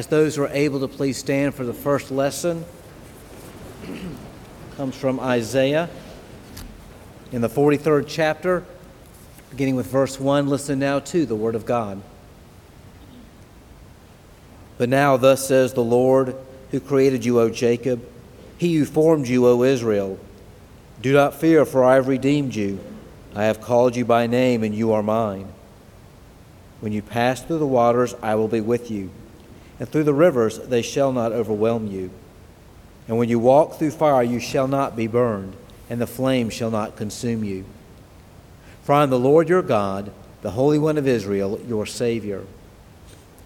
As those who are able to please stand for the first lesson comes from Isaiah in the 43rd chapter, beginning with verse 1. Listen now to the Word of God. But now, thus says the Lord, who created you, O Jacob, he who formed you, O Israel. Do not fear, for I have redeemed you. I have called you by name, and you are mine. When you pass through the waters, I will be with you and through the rivers they shall not overwhelm you. And when you walk through fire, you shall not be burned, and the flame shall not consume you. For I am the Lord your God, the Holy One of Israel, your Savior.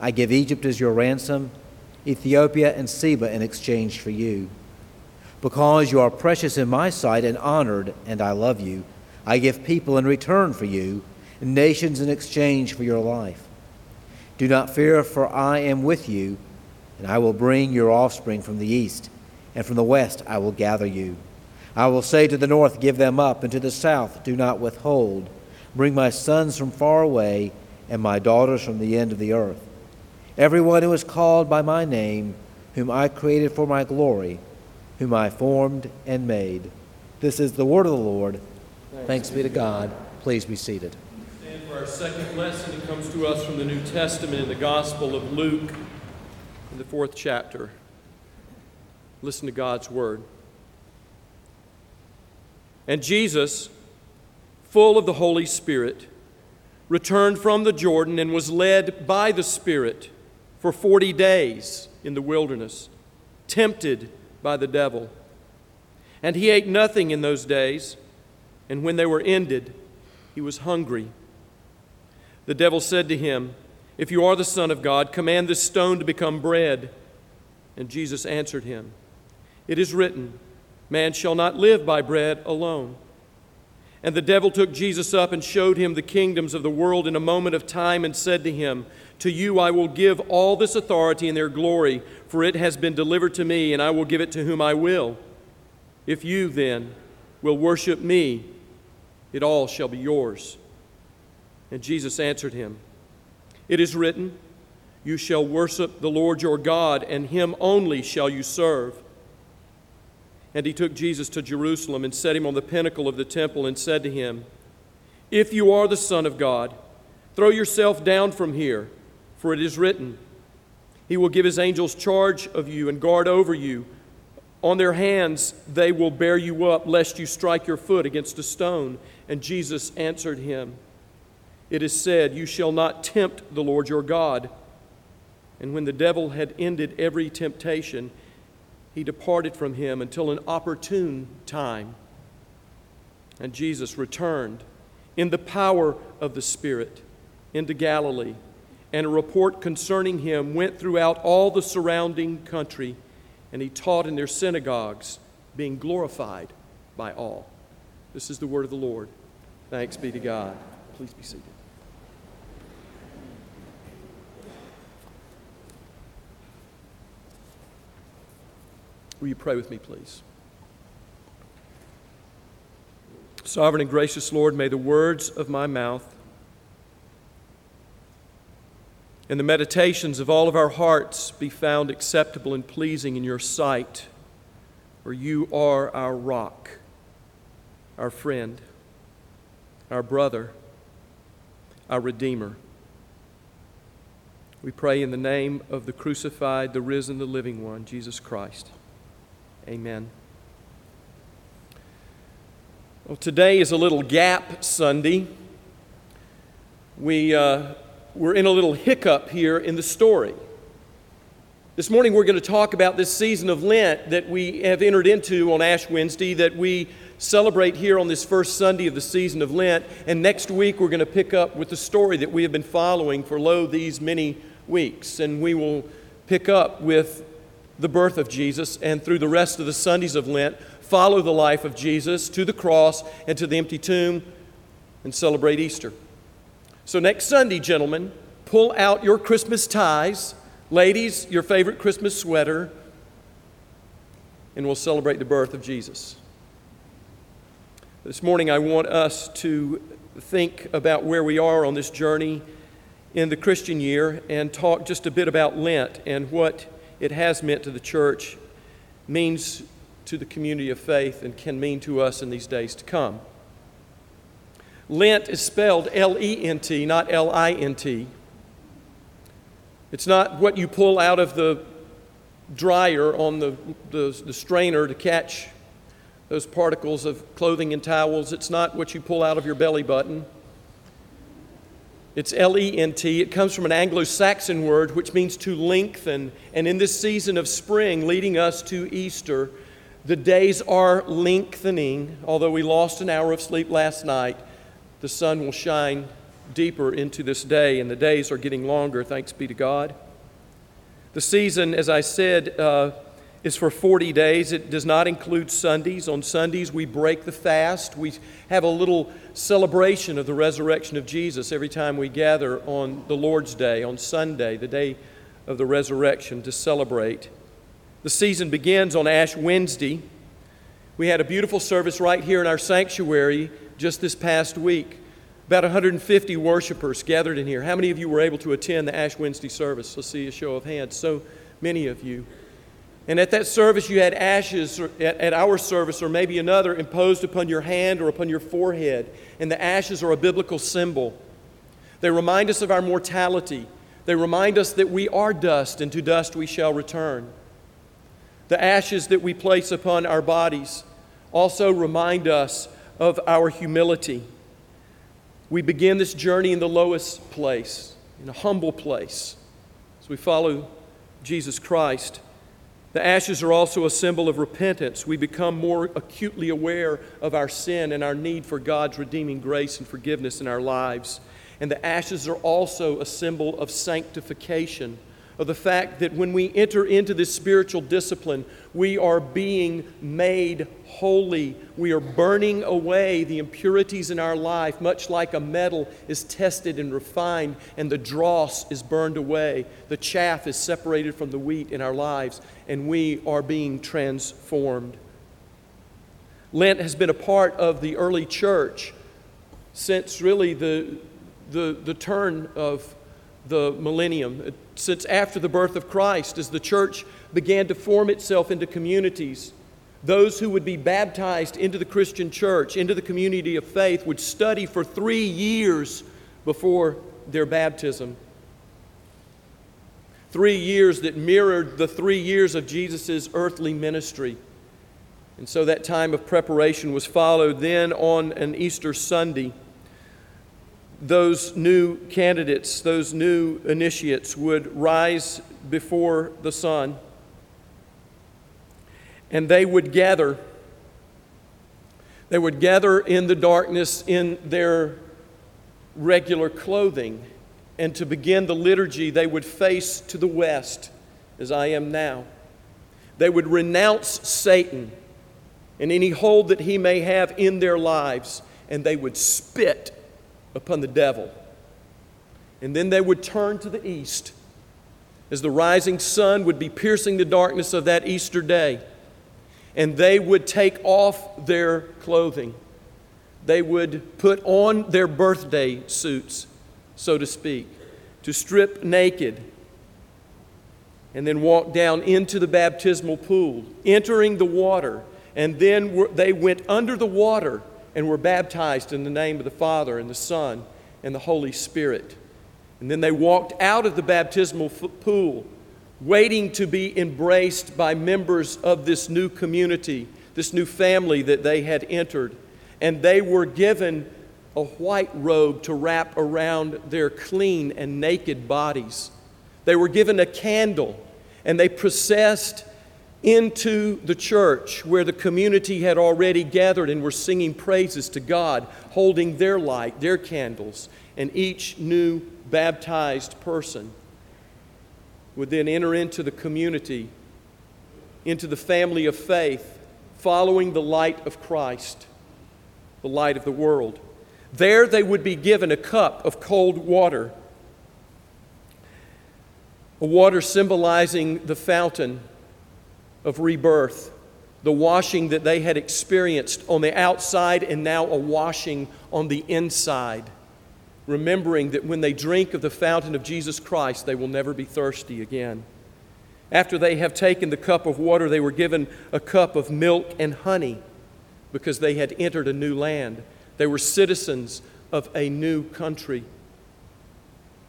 I give Egypt as your ransom, Ethiopia and Seba in exchange for you. Because you are precious in my sight and honored, and I love you, I give people in return for you, and nations in exchange for your life. Do not fear, for I am with you, and I will bring your offspring from the east, and from the west I will gather you. I will say to the north, Give them up, and to the south, Do not withhold. Bring my sons from far away, and my daughters from the end of the earth. Everyone who is called by my name, whom I created for my glory, whom I formed and made. This is the word of the Lord. Thanks, Thanks be to God. Please be seated for our second lesson. It comes to us from the New Testament in the Gospel of Luke in the fourth chapter. Listen to God's word. And Jesus, full of the Holy Spirit, returned from the Jordan and was led by the Spirit for 40 days in the wilderness, tempted by the devil. And he ate nothing in those days, and when they were ended, he was hungry. The devil said to him, If you are the Son of God, command this stone to become bread. And Jesus answered him, It is written, Man shall not live by bread alone. And the devil took Jesus up and showed him the kingdoms of the world in a moment of time and said to him, To you I will give all this authority and their glory, for it has been delivered to me, and I will give it to whom I will. If you, then, will worship me, it all shall be yours. And Jesus answered him, It is written, You shall worship the Lord your God, and him only shall you serve. And he took Jesus to Jerusalem and set him on the pinnacle of the temple and said to him, If you are the Son of God, throw yourself down from here, for it is written, He will give His angels charge of you and guard over you. On their hands they will bear you up, lest you strike your foot against a stone. And Jesus answered him, it is said, You shall not tempt the Lord your God. And when the devil had ended every temptation, he departed from him until an opportune time. And Jesus returned in the power of the Spirit into Galilee, and a report concerning him went throughout all the surrounding country, and he taught in their synagogues, being glorified by all. This is the word of the Lord. Thanks be to God. Please be seated. Will you pray with me, please? Sovereign and gracious Lord, may the words of my mouth and the meditations of all of our hearts be found acceptable and pleasing in your sight, for you are our rock, our friend, our brother, our Redeemer. We pray in the name of the crucified, the risen, the living one, Jesus Christ. Amen. Well, today is a little gap Sunday. We, uh, we're in a little hiccup here in the story. This morning, we're going to talk about this season of Lent that we have entered into on Ash Wednesday, that we celebrate here on this first Sunday of the season of Lent. And next week, we're going to pick up with the story that we have been following for, lo, these many weeks. And we will pick up with the birth of Jesus, and through the rest of the Sundays of Lent, follow the life of Jesus to the cross and to the empty tomb and celebrate Easter. So, next Sunday, gentlemen, pull out your Christmas ties Ladies, your favorite Christmas sweater, and we'll celebrate the birth of Jesus. This morning, I want us to think about where we are on this journey in the Christian year and talk just a bit about Lent and what it has meant to the church, means to the community of faith, and can mean to us in these days to come. Lent is spelled L E N T, not L I N T. It's not what you pull out of the dryer on the, the, the, strainer to catch those particles of clothing and towels. It's not what you pull out of your belly button. It's L E N T. It comes from an Anglo Saxon word which means to lengthen. And in this season of spring leading us to Easter, the days are lengthening. Although we lost an hour of sleep last night, the sun will shine deeper into this day, and the days are getting longer, thanks be to God. The season, as I said, uh, is for 40 days. It does not include Sundays. On Sundays, we break the fast. We have a little celebration of the resurrection of Jesus every time we gather on the Lord's Day, on Sunday, the day of the resurrection, to celebrate. The season begins on Ash Wednesday. We had a beautiful service right here in our sanctuary just this past week. About 150 worshipers gathered in here. How many of you were able to attend the Ash Wednesday service? Let's see a show of hands. So many of you. And at that service, you had ashes at, our service, or maybe another, imposed upon your hand or upon your forehead. And the ashes are a biblical symbol. They remind us of our mortality, they remind us that we are dust, and to dust we shall return. The ashes that we place upon our bodies also remind us of our humility. We begin this journey in the lowest place, in a humble place, as we follow Jesus Christ. The ashes are also a symbol of repentance. We become more acutely aware of our sin and our need for God's redeeming grace and forgiveness in our lives. And the ashes are also a symbol of sanctification of the fact that when we enter into this spiritual discipline, we are being made holy. We are burning away the impurities in our life, much like a metal is tested and refined, and the dross is burned away. The chaff is separated from the wheat in our lives, and we are being transformed. Lent has been a part of the early church since really the, the, the turn of the millennium since after the birth of Christ, as the church began to form itself into communities, those who would be baptized into the Christian church, into the community of faith, would study for three years before their baptism. Three years that mirrored the three years of Jesus' earthly ministry. And so that time of preparation was followed then on an Easter Sunday those new candidates, those new initiates would rise before the sun and they would gather. They would gather in the darkness in their regular clothing. And to begin the liturgy, they would face to the west, as I am now. They would renounce Satan and any hold that he may have in their lives, and they would spit upon the devil. And then they would turn to the east as the rising sun would be piercing the darkness of that Easter day. And they would take off their clothing. They would put on their birthday suits, so to speak, to strip naked and then walk down into the baptismal pool, entering the water. And then they went under the water and were baptized in the name of the Father and the Son and the Holy Spirit. And then they walked out of the baptismal pool, waiting to be embraced by members of this new community, this new family that they had entered. And they were given a white robe to wrap around their clean and naked bodies. They were given a candle, and they processed into the church where the community had already gathered and were singing praises to God, holding their light, their candles, and each new baptized person would then enter into the community, into the family of faith, following the light of Christ, the light of the world. There they would be given a cup of cold water, a water symbolizing the fountain of rebirth, the washing that they had experienced on the outside and now a washing on the inside, remembering that when they drink of the fountain of Jesus Christ, they will never be thirsty again. After they have taken the cup of water, they were given a cup of milk and honey because they had entered a new land. They were citizens of a new country.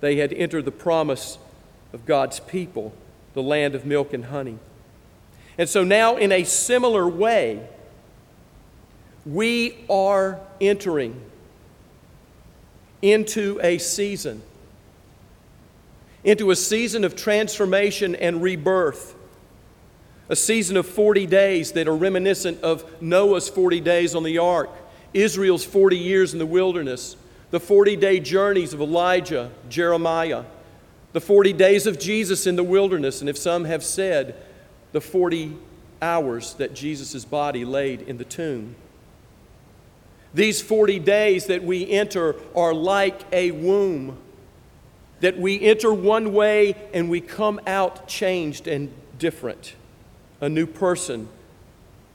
They had entered the promise of God's people, the land of milk and honey. And so now, in a similar way, we are entering into a season, into a season of transformation and rebirth. A season of 40 days that are reminiscent of Noah's 40 days on the ark, Israel's 40 years in the wilderness, the 40 day journeys of Elijah, Jeremiah, the 40 days of Jesus in the wilderness, and if some have said, the 40 hours that Jesus' body laid in the tomb. These 40 days that we enter are like a womb, that we enter one way and we come out changed and different, a new person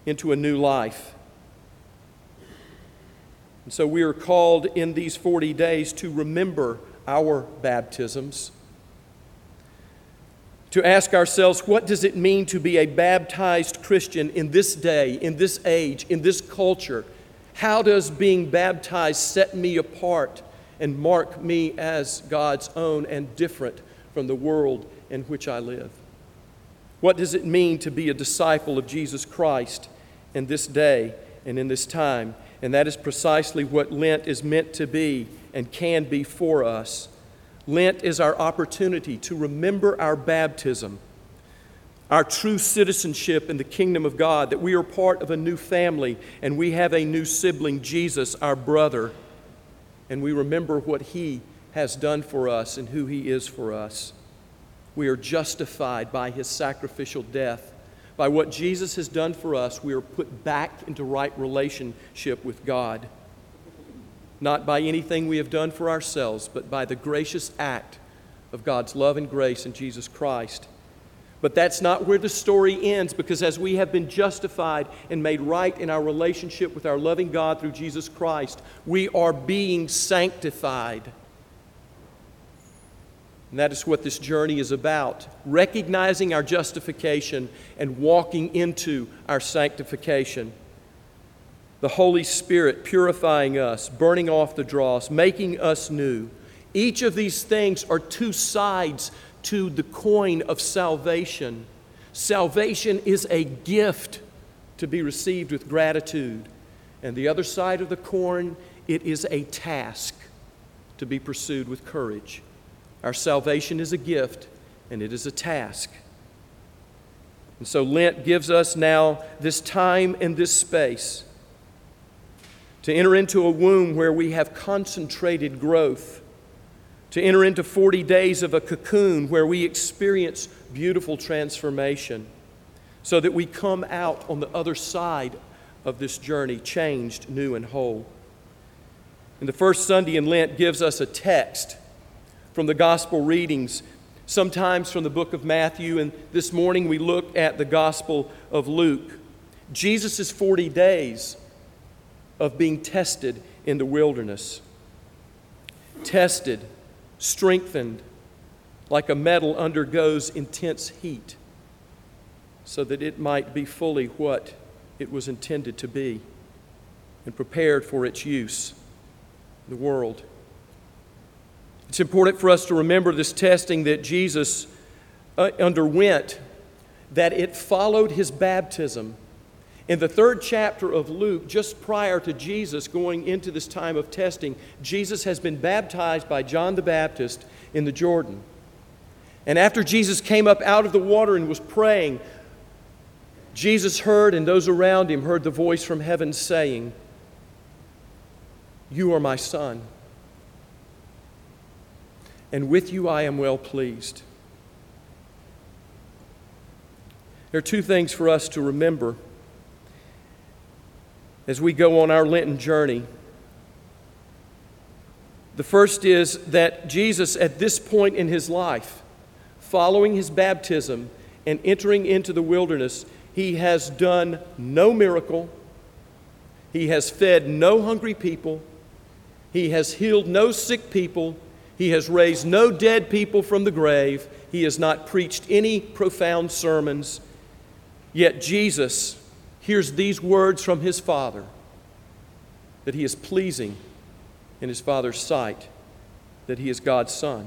into a new life. And so we are called in these 40 days to remember our baptisms to ask ourselves what does it mean to be a baptized Christian in this day, in this age, in this culture? How does being baptized set me apart and mark me as God's own and different from the world in which I live? What does it mean to be a disciple of Jesus Christ in this day and in this time? And that is precisely what Lent is meant to be and can be for us. Lent is our opportunity to remember our baptism, our true citizenship in the kingdom of God, that we are part of a new family and we have a new sibling, Jesus, our brother, and we remember what he has done for us and who he is for us. We are justified by his sacrificial death. By what Jesus has done for us, we are put back into right relationship with God not by anything we have done for ourselves, but by the gracious act of God's love and grace in Jesus Christ. But that's not where the story ends because as we have been justified and made right in our relationship with our loving God through Jesus Christ, we are being sanctified. And that is what this journey is about recognizing our justification and walking into our sanctification the Holy Spirit purifying us, burning off the dross, making us new. Each of these things are two sides to the coin of salvation. Salvation is a gift to be received with gratitude. And the other side of the coin, it is a task to be pursued with courage. Our salvation is a gift and it is a task. And so Lent gives us now this time and this space to enter into a womb where we have concentrated growth, to enter into 40 days of a cocoon where we experience beautiful transformation, so that we come out on the other side of this journey changed, new, and whole. And the first Sunday in Lent gives us a text from the gospel readings, sometimes from the book of Matthew, and this morning we look at the gospel of Luke. Jesus' 40 days of being tested in the wilderness. Tested, strengthened, like a metal undergoes intense heat, so that it might be fully what it was intended to be and prepared for its use in the world. It's important for us to remember this testing that Jesus uh, underwent, that it followed his baptism in the third chapter of Luke, just prior to Jesus going into this time of testing, Jesus has been baptized by John the Baptist in the Jordan. And after Jesus came up out of the water and was praying, Jesus heard, and those around him heard the voice from heaven saying, You are my son, and with you I am well pleased. There are two things for us to remember as we go on our Lenten journey. The first is that Jesus, at this point in his life, following his baptism and entering into the wilderness, he has done no miracle. He has fed no hungry people. He has healed no sick people. He has raised no dead people from the grave. He has not preached any profound sermons. Yet Jesus hears these words from his Father that he is pleasing in his Father's sight, that he is God's Son.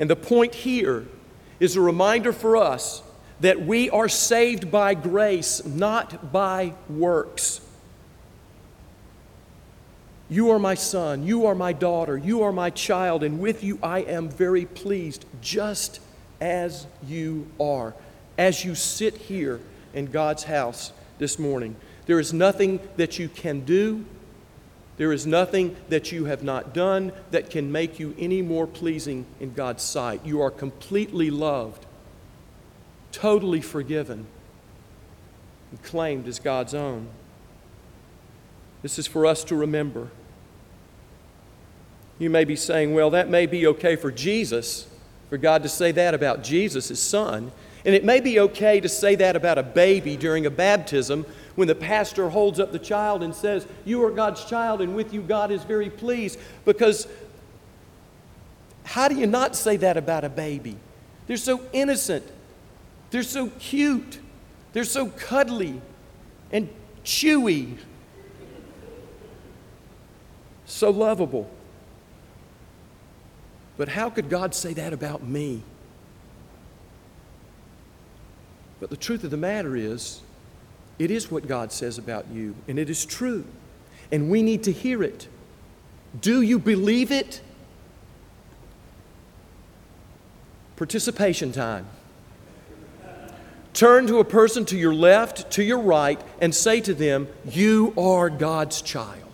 And the point here is a reminder for us that we are saved by grace, not by works. You are my son, you are my daughter, you are my child, and with you I am very pleased, just as you are, as you sit here in God's house this morning. There is nothing that you can do, there is nothing that you have not done that can make you any more pleasing in God's sight. You are completely loved, totally forgiven, and claimed as God's own. This is for us to remember. You may be saying, well, that may be okay for Jesus, for God to say that about Jesus, his son. And it may be okay to say that about a baby during a baptism when the pastor holds up the child and says, You are God's child, and with you God is very pleased. Because how do you not say that about a baby? They're so innocent, they're so cute, they're so cuddly and chewy, so lovable. But how could God say that about me? But the truth of the matter is, it is what God says about you, and it is true. And we need to hear it. Do you believe it? Participation time. Turn to a person to your left, to your right, and say to them, You are God's child.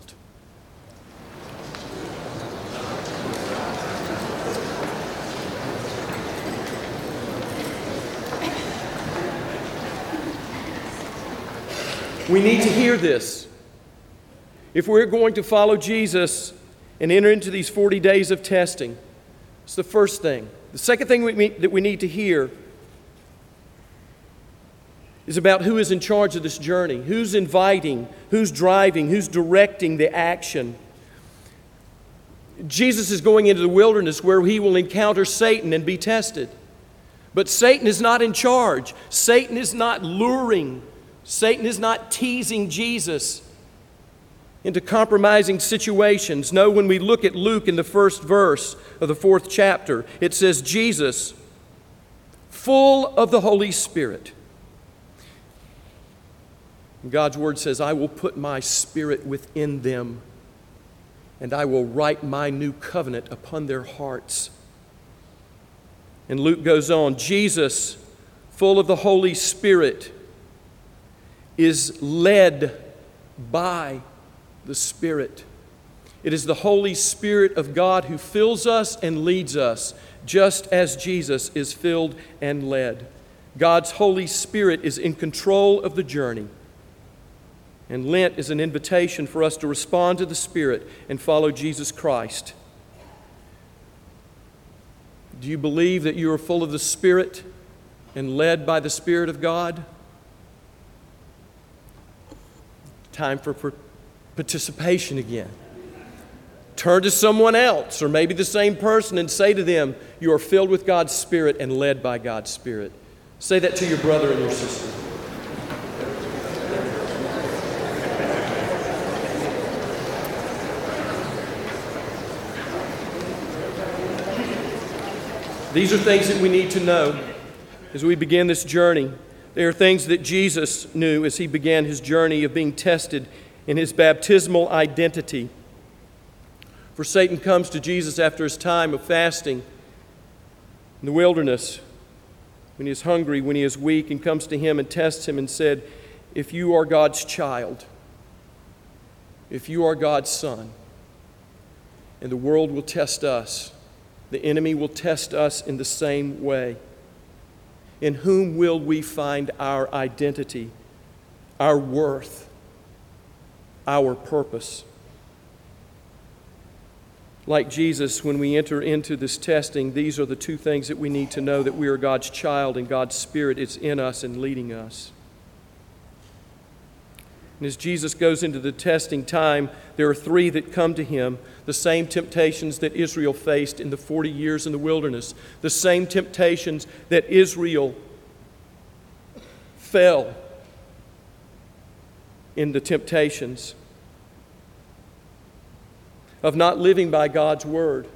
We need to hear this. If we're going to follow Jesus and enter into these 40 days of testing, it's the first thing. The second thing we, that we need to hear is about who is in charge of this journey, who's inviting, who's driving, who's directing the action. Jesus is going into the wilderness where he will encounter Satan and be tested. But Satan is not in charge. Satan is not luring Satan is not teasing Jesus into compromising situations. No, when we look at Luke in the first verse of the fourth chapter, it says, Jesus, full of the Holy Spirit. God's word says, I will put my spirit within them, and I will write my new covenant upon their hearts. And Luke goes on, Jesus, full of the Holy Spirit, is led by the Spirit. It is the Holy Spirit of God who fills us and leads us, just as Jesus is filled and led. God's Holy Spirit is in control of the journey. And Lent is an invitation for us to respond to the Spirit and follow Jesus Christ. Do you believe that you are full of the Spirit and led by the Spirit of God? Time for participation again. Turn to someone else, or maybe the same person, and say to them, You are filled with God's Spirit and led by God's Spirit. Say that to your brother and your sister. These are things that we need to know as we begin this journey. They are things that Jesus knew as he began his journey of being tested in his baptismal identity. For Satan comes to Jesus after his time of fasting In the wilderness, when he is hungry, when he is weak, and comes to him and tests him and said, If you are God's child, if you are God's son, and the world will test us, the enemy will test us in the same way. In whom will we find our identity, our worth, our purpose? Like Jesus, when we enter into this testing, these are the two things that we need to know that we are God's child and God's Spirit is in us and leading us. And as Jesus goes into the testing time, there are three that come to him the same temptations that Israel faced in the 40 years in the wilderness, the same temptations that Israel fell in the temptations of not living by God's word,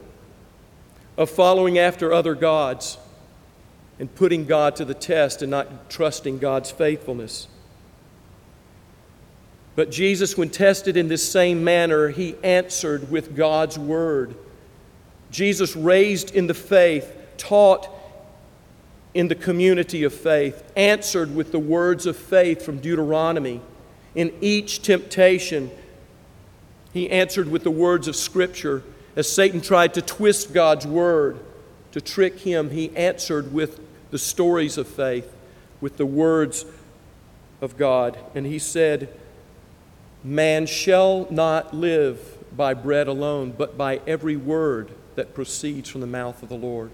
of following after other gods, and putting God to the test and not trusting God's faithfulness. But Jesus, when tested in this same manner, he answered with God's word. Jesus, raised in the faith, taught in the community of faith, answered with the words of faith from Deuteronomy. In each temptation, he answered with the words of Scripture. As Satan tried to twist God's word to trick him, he answered with the stories of faith, with the words of God. And he said, Man shall not live by bread alone, but by every word that proceeds from the mouth of the Lord.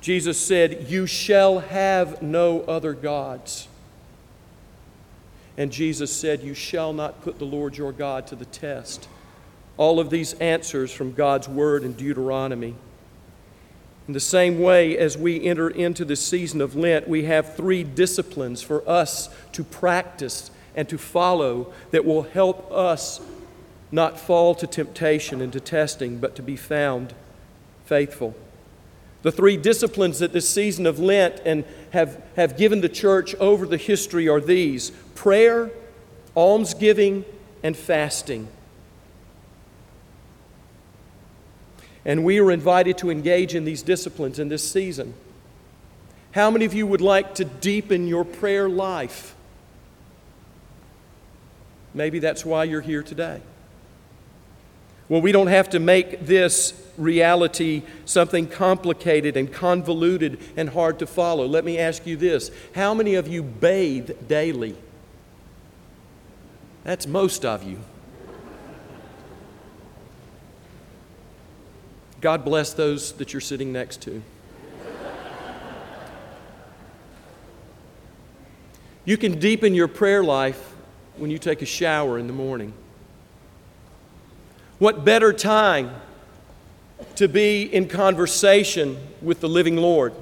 Jesus said, You shall have no other gods. And Jesus said, You shall not put the Lord your God to the test. All of these answers from God's word in Deuteronomy. In the same way, as we enter into the season of Lent, we have three disciplines for us to practice and to follow that will help us not fall to temptation and to testing, but to be found faithful. The three disciplines that this season of Lent and have, have given the church over the history are these prayer, almsgiving, and fasting. And we are invited to engage in these disciplines in this season. How many of you would like to deepen your prayer life? Maybe that's why you're here today. Well, we don't have to make this reality something complicated and convoluted and hard to follow. Let me ask you this How many of you bathe daily? That's most of you. God bless those that you're sitting next to. You can deepen your prayer life when you take a shower in the morning. What better time to be in conversation with the living Lord?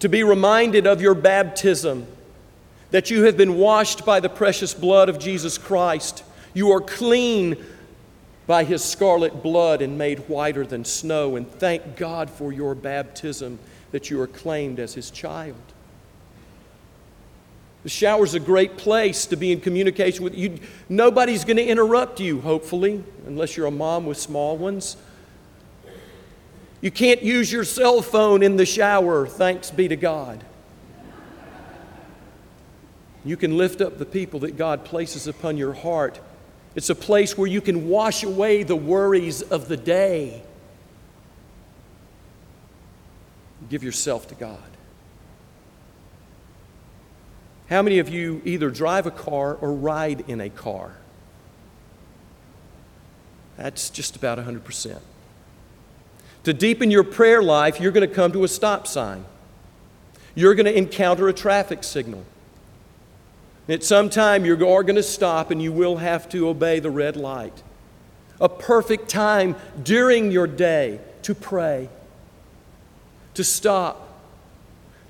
To be reminded of your baptism, that you have been washed by the precious blood of Jesus Christ. You are clean by his scarlet blood and made whiter than snow. And thank God for your baptism that you are claimed as his child. The shower is a great place to be in communication with you. Nobody's going to interrupt you, hopefully, unless you're a mom with small ones. You can't use your cell phone in the shower, thanks be to God. You can lift up the people that God places upon your heart. It's a place where you can wash away the worries of the day. Give yourself to God. How many of you either drive a car or ride in a car? That's just about 100%. To deepen your prayer life, you're going to come to a stop sign. You're going to encounter a traffic signal. At some time, you are going to stop and you will have to obey the red light. A perfect time during your day to pray, to stop,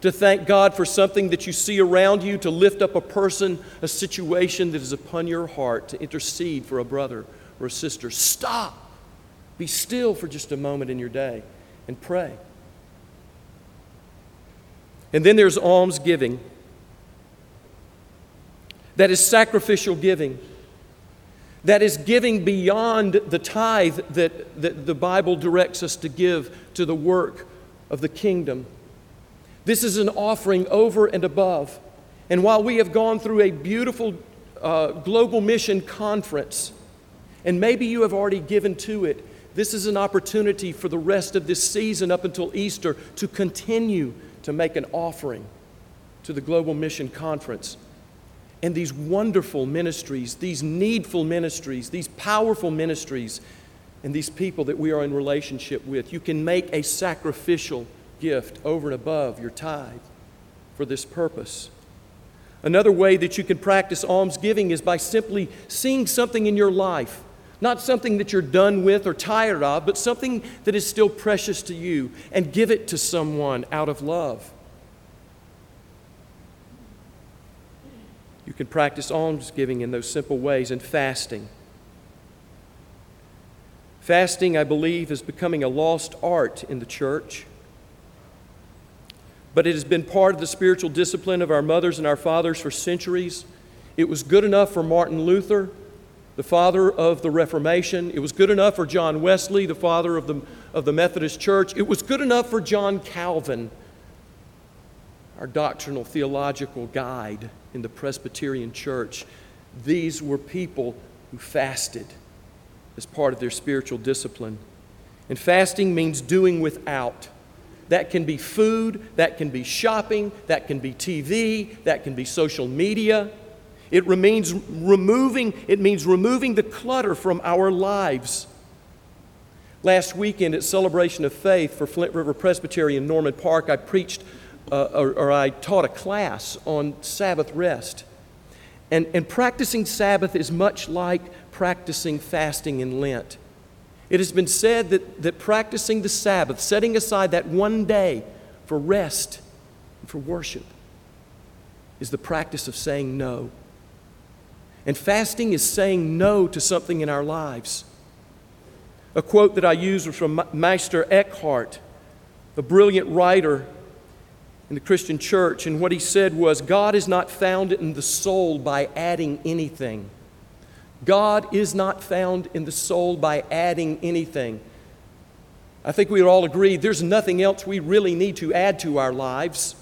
to thank God for something that you see around you, to lift up a person, a situation that is upon your heart, to intercede for a brother or a sister. Stop. Be still for just a moment in your day and pray. And then there's almsgiving. That is sacrificial giving. That is giving beyond the tithe that, that the Bible directs us to give to the work of the kingdom. This is an offering over and above. And while we have gone through a beautiful uh, global mission conference, and maybe you have already given to it, this is an opportunity for the rest of this season up until Easter to continue to make an offering to the Global Mission Conference. And these wonderful ministries, these needful ministries, these powerful ministries, and these people that we are in relationship with, you can make a sacrificial gift over and above your tithe for this purpose. Another way that you can practice almsgiving is by simply seeing something in your life, not something that you're done with or tired of, but something that is still precious to you, and give it to someone out of love. You can practice almsgiving in those simple ways and fasting. Fasting, I believe, is becoming a lost art in the church but it has been part of the spiritual discipline of our mothers and our fathers for centuries. It was good enough for Martin Luther, the father of the Reformation. It was good enough for John Wesley, the father of the, of the Methodist Church. It was good enough for John Calvin, our doctrinal theological guide in the Presbyterian Church. These were people who fasted as part of their spiritual discipline. And fasting means doing without. That can be food, that can be shopping, that can be TV, that can be social media. It remains removing, it means removing the clutter from our lives. Last weekend at Celebration of Faith for Flint River Presbytery in Norman Park, I preached uh, or, or I taught a class on Sabbath rest. And, and practicing Sabbath is much like practicing fasting in Lent. It has been said that, that practicing the Sabbath, setting aside that one day for rest and for worship, is the practice of saying no. And fasting is saying no to something in our lives. A quote that I use was from Meister Eckhart, a brilliant writer in the Christian church, and what he said was God is not found in the soul by adding anything. God is not found in the soul by adding anything. I think we would all agree there's nothing else we really need to add to our lives.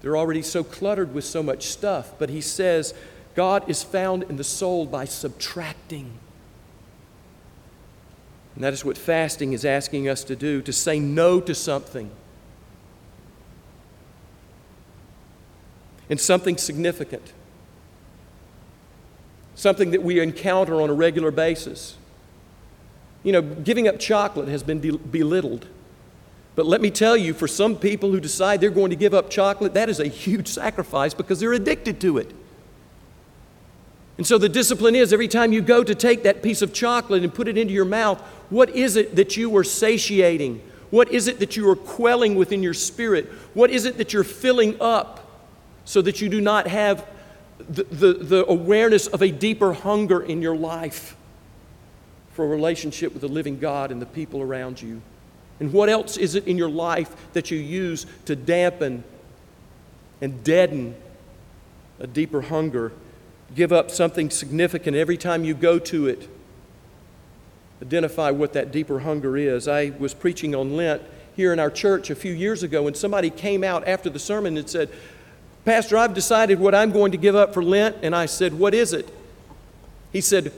They're already so cluttered with so much stuff. But he says God is found in the soul by subtracting. And that is what fasting is asking us to do to say no to something. And something significant something that we encounter on a regular basis. You know, giving up chocolate has been de- belittled. But let me tell you, for some people who decide they're going to give up chocolate, that is a huge sacrifice because they're addicted to it. And so the discipline is every time you go to take that piece of chocolate and put it into your mouth, what is it that you are satiating? What is it that you are quelling within your spirit? What is it that you're filling up so that you do not have the, the, awareness of a deeper hunger in your life for a relationship with the living God and the people around you? And what else is it in your life that you use to dampen and deaden a deeper hunger? Give up something significant every time you go to it. Identify what that deeper hunger is. I was preaching on Lent here in our church a few years ago, and somebody came out after the sermon and said, Pastor, I've decided what I'm going to give up for Lent. And I said, What is it? He said,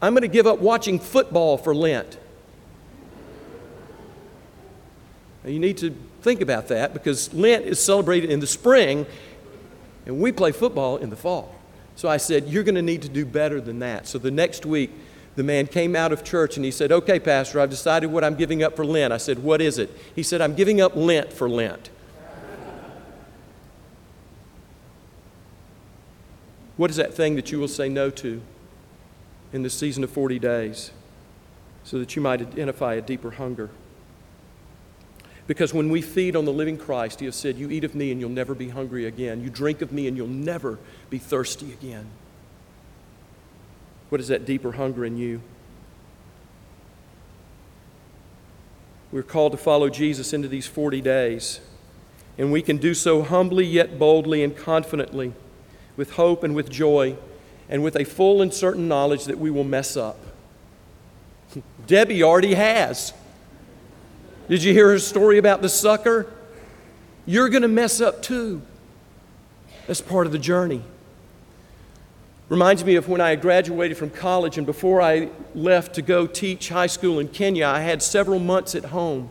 I'm going to give up watching football for Lent. Now, you need to think about that because Lent is celebrated in the spring and we play football in the fall. So I said, You're going to need to do better than that. So the next week, the man came out of church and he said, Okay, Pastor, I've decided what I'm giving up for Lent. I said, What is it? He said, I'm giving up Lent for Lent. What is that thing that you will say no to in this season of 40 days so that you might identify a deeper hunger? Because when we feed on the living Christ, He has said, You eat of me and you'll never be hungry again. You drink of me and you'll never be thirsty again. What is that deeper hunger in you? We're called to follow Jesus into these 40 days, and we can do so humbly yet boldly and confidently with hope and with joy. and with a full and certain knowledge that we will mess up. Debbie already has. Did you hear her story about the sucker? You're going to mess up too. That's part of the journey. Reminds me of when I graduated from college, and before I left to go teach high school in Kenya, I had several months at home.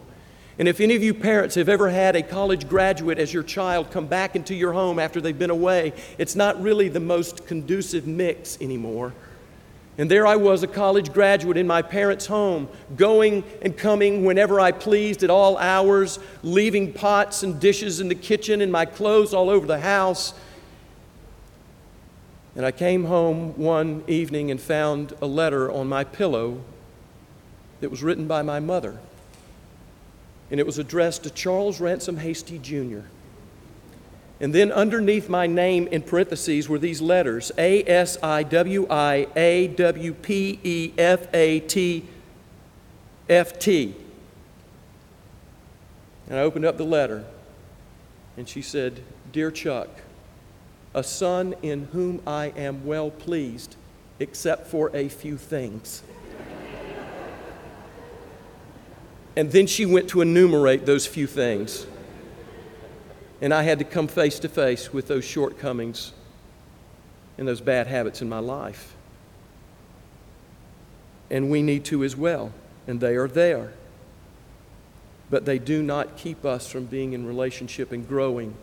And if any of you parents have ever had a college graduate as your child come back into your home after they've been away, it's not really the most conducive mix anymore. And there I was, a college graduate in my parents' home, going and coming whenever I pleased at all hours, leaving pots and dishes in the kitchen and my clothes all over the house. And I came home one evening and found a letter on my pillow that was written by my mother. And it was addressed to Charles Ransom Hasty Jr. And then underneath my name in parentheses were these letters A S I W I A W P E F A T F T. And I opened up the letter, and she said, Dear Chuck, a son in whom I am well pleased, except for a few things. And then she went to enumerate those few things. And I had to come face to face with those shortcomings and those bad habits in my life. And we need to as well, and they are there. But they do not keep us from being in relationship and growing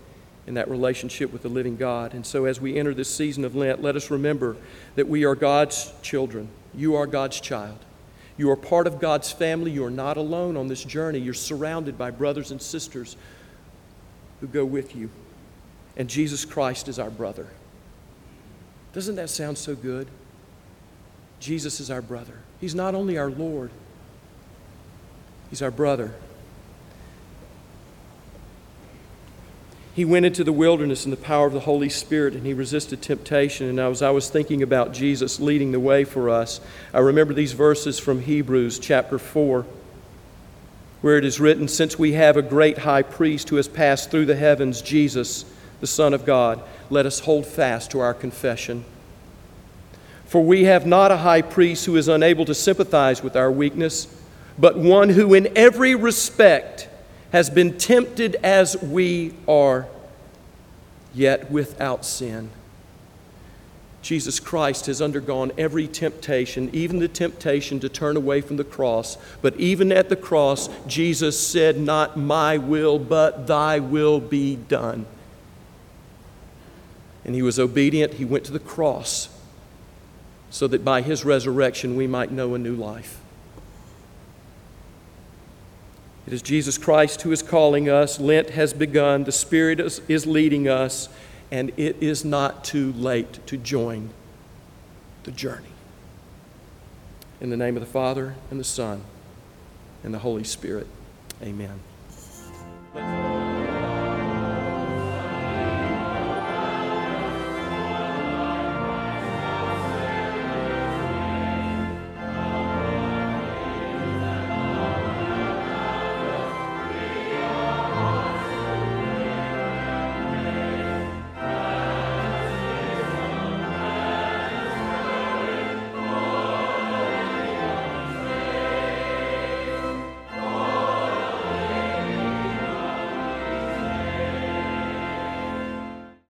in that relationship with the living God. And so, as we enter this season of Lent, let us remember that we are God's children. You are God's child. You are part of God's family. You are not alone on this journey. You're surrounded by brothers and sisters who go with you. And Jesus Christ is our brother. Doesn't that sound so good? Jesus is our brother. He's not only our Lord, He's our brother. He went into the wilderness in the power of the Holy Spirit and he resisted temptation. And as I was thinking about Jesus leading the way for us, I remember these verses from Hebrews chapter 4, where it is written Since we have a great high priest who has passed through the heavens, Jesus, the Son of God, let us hold fast to our confession. For we have not a high priest who is unable to sympathize with our weakness, but one who in every respect has been tempted as we are, yet without sin. Jesus Christ has undergone every temptation, even the temptation to turn away from the cross. But even at the cross, Jesus said, Not my will, but thy will be done. And he was obedient. He went to the cross so that by his resurrection we might know a new life. It is Jesus Christ who is calling us. Lent has begun. The Spirit is, is, leading us, and it is not too late to join the journey. In the name of the Father, and the Son, and the Holy Spirit, amen.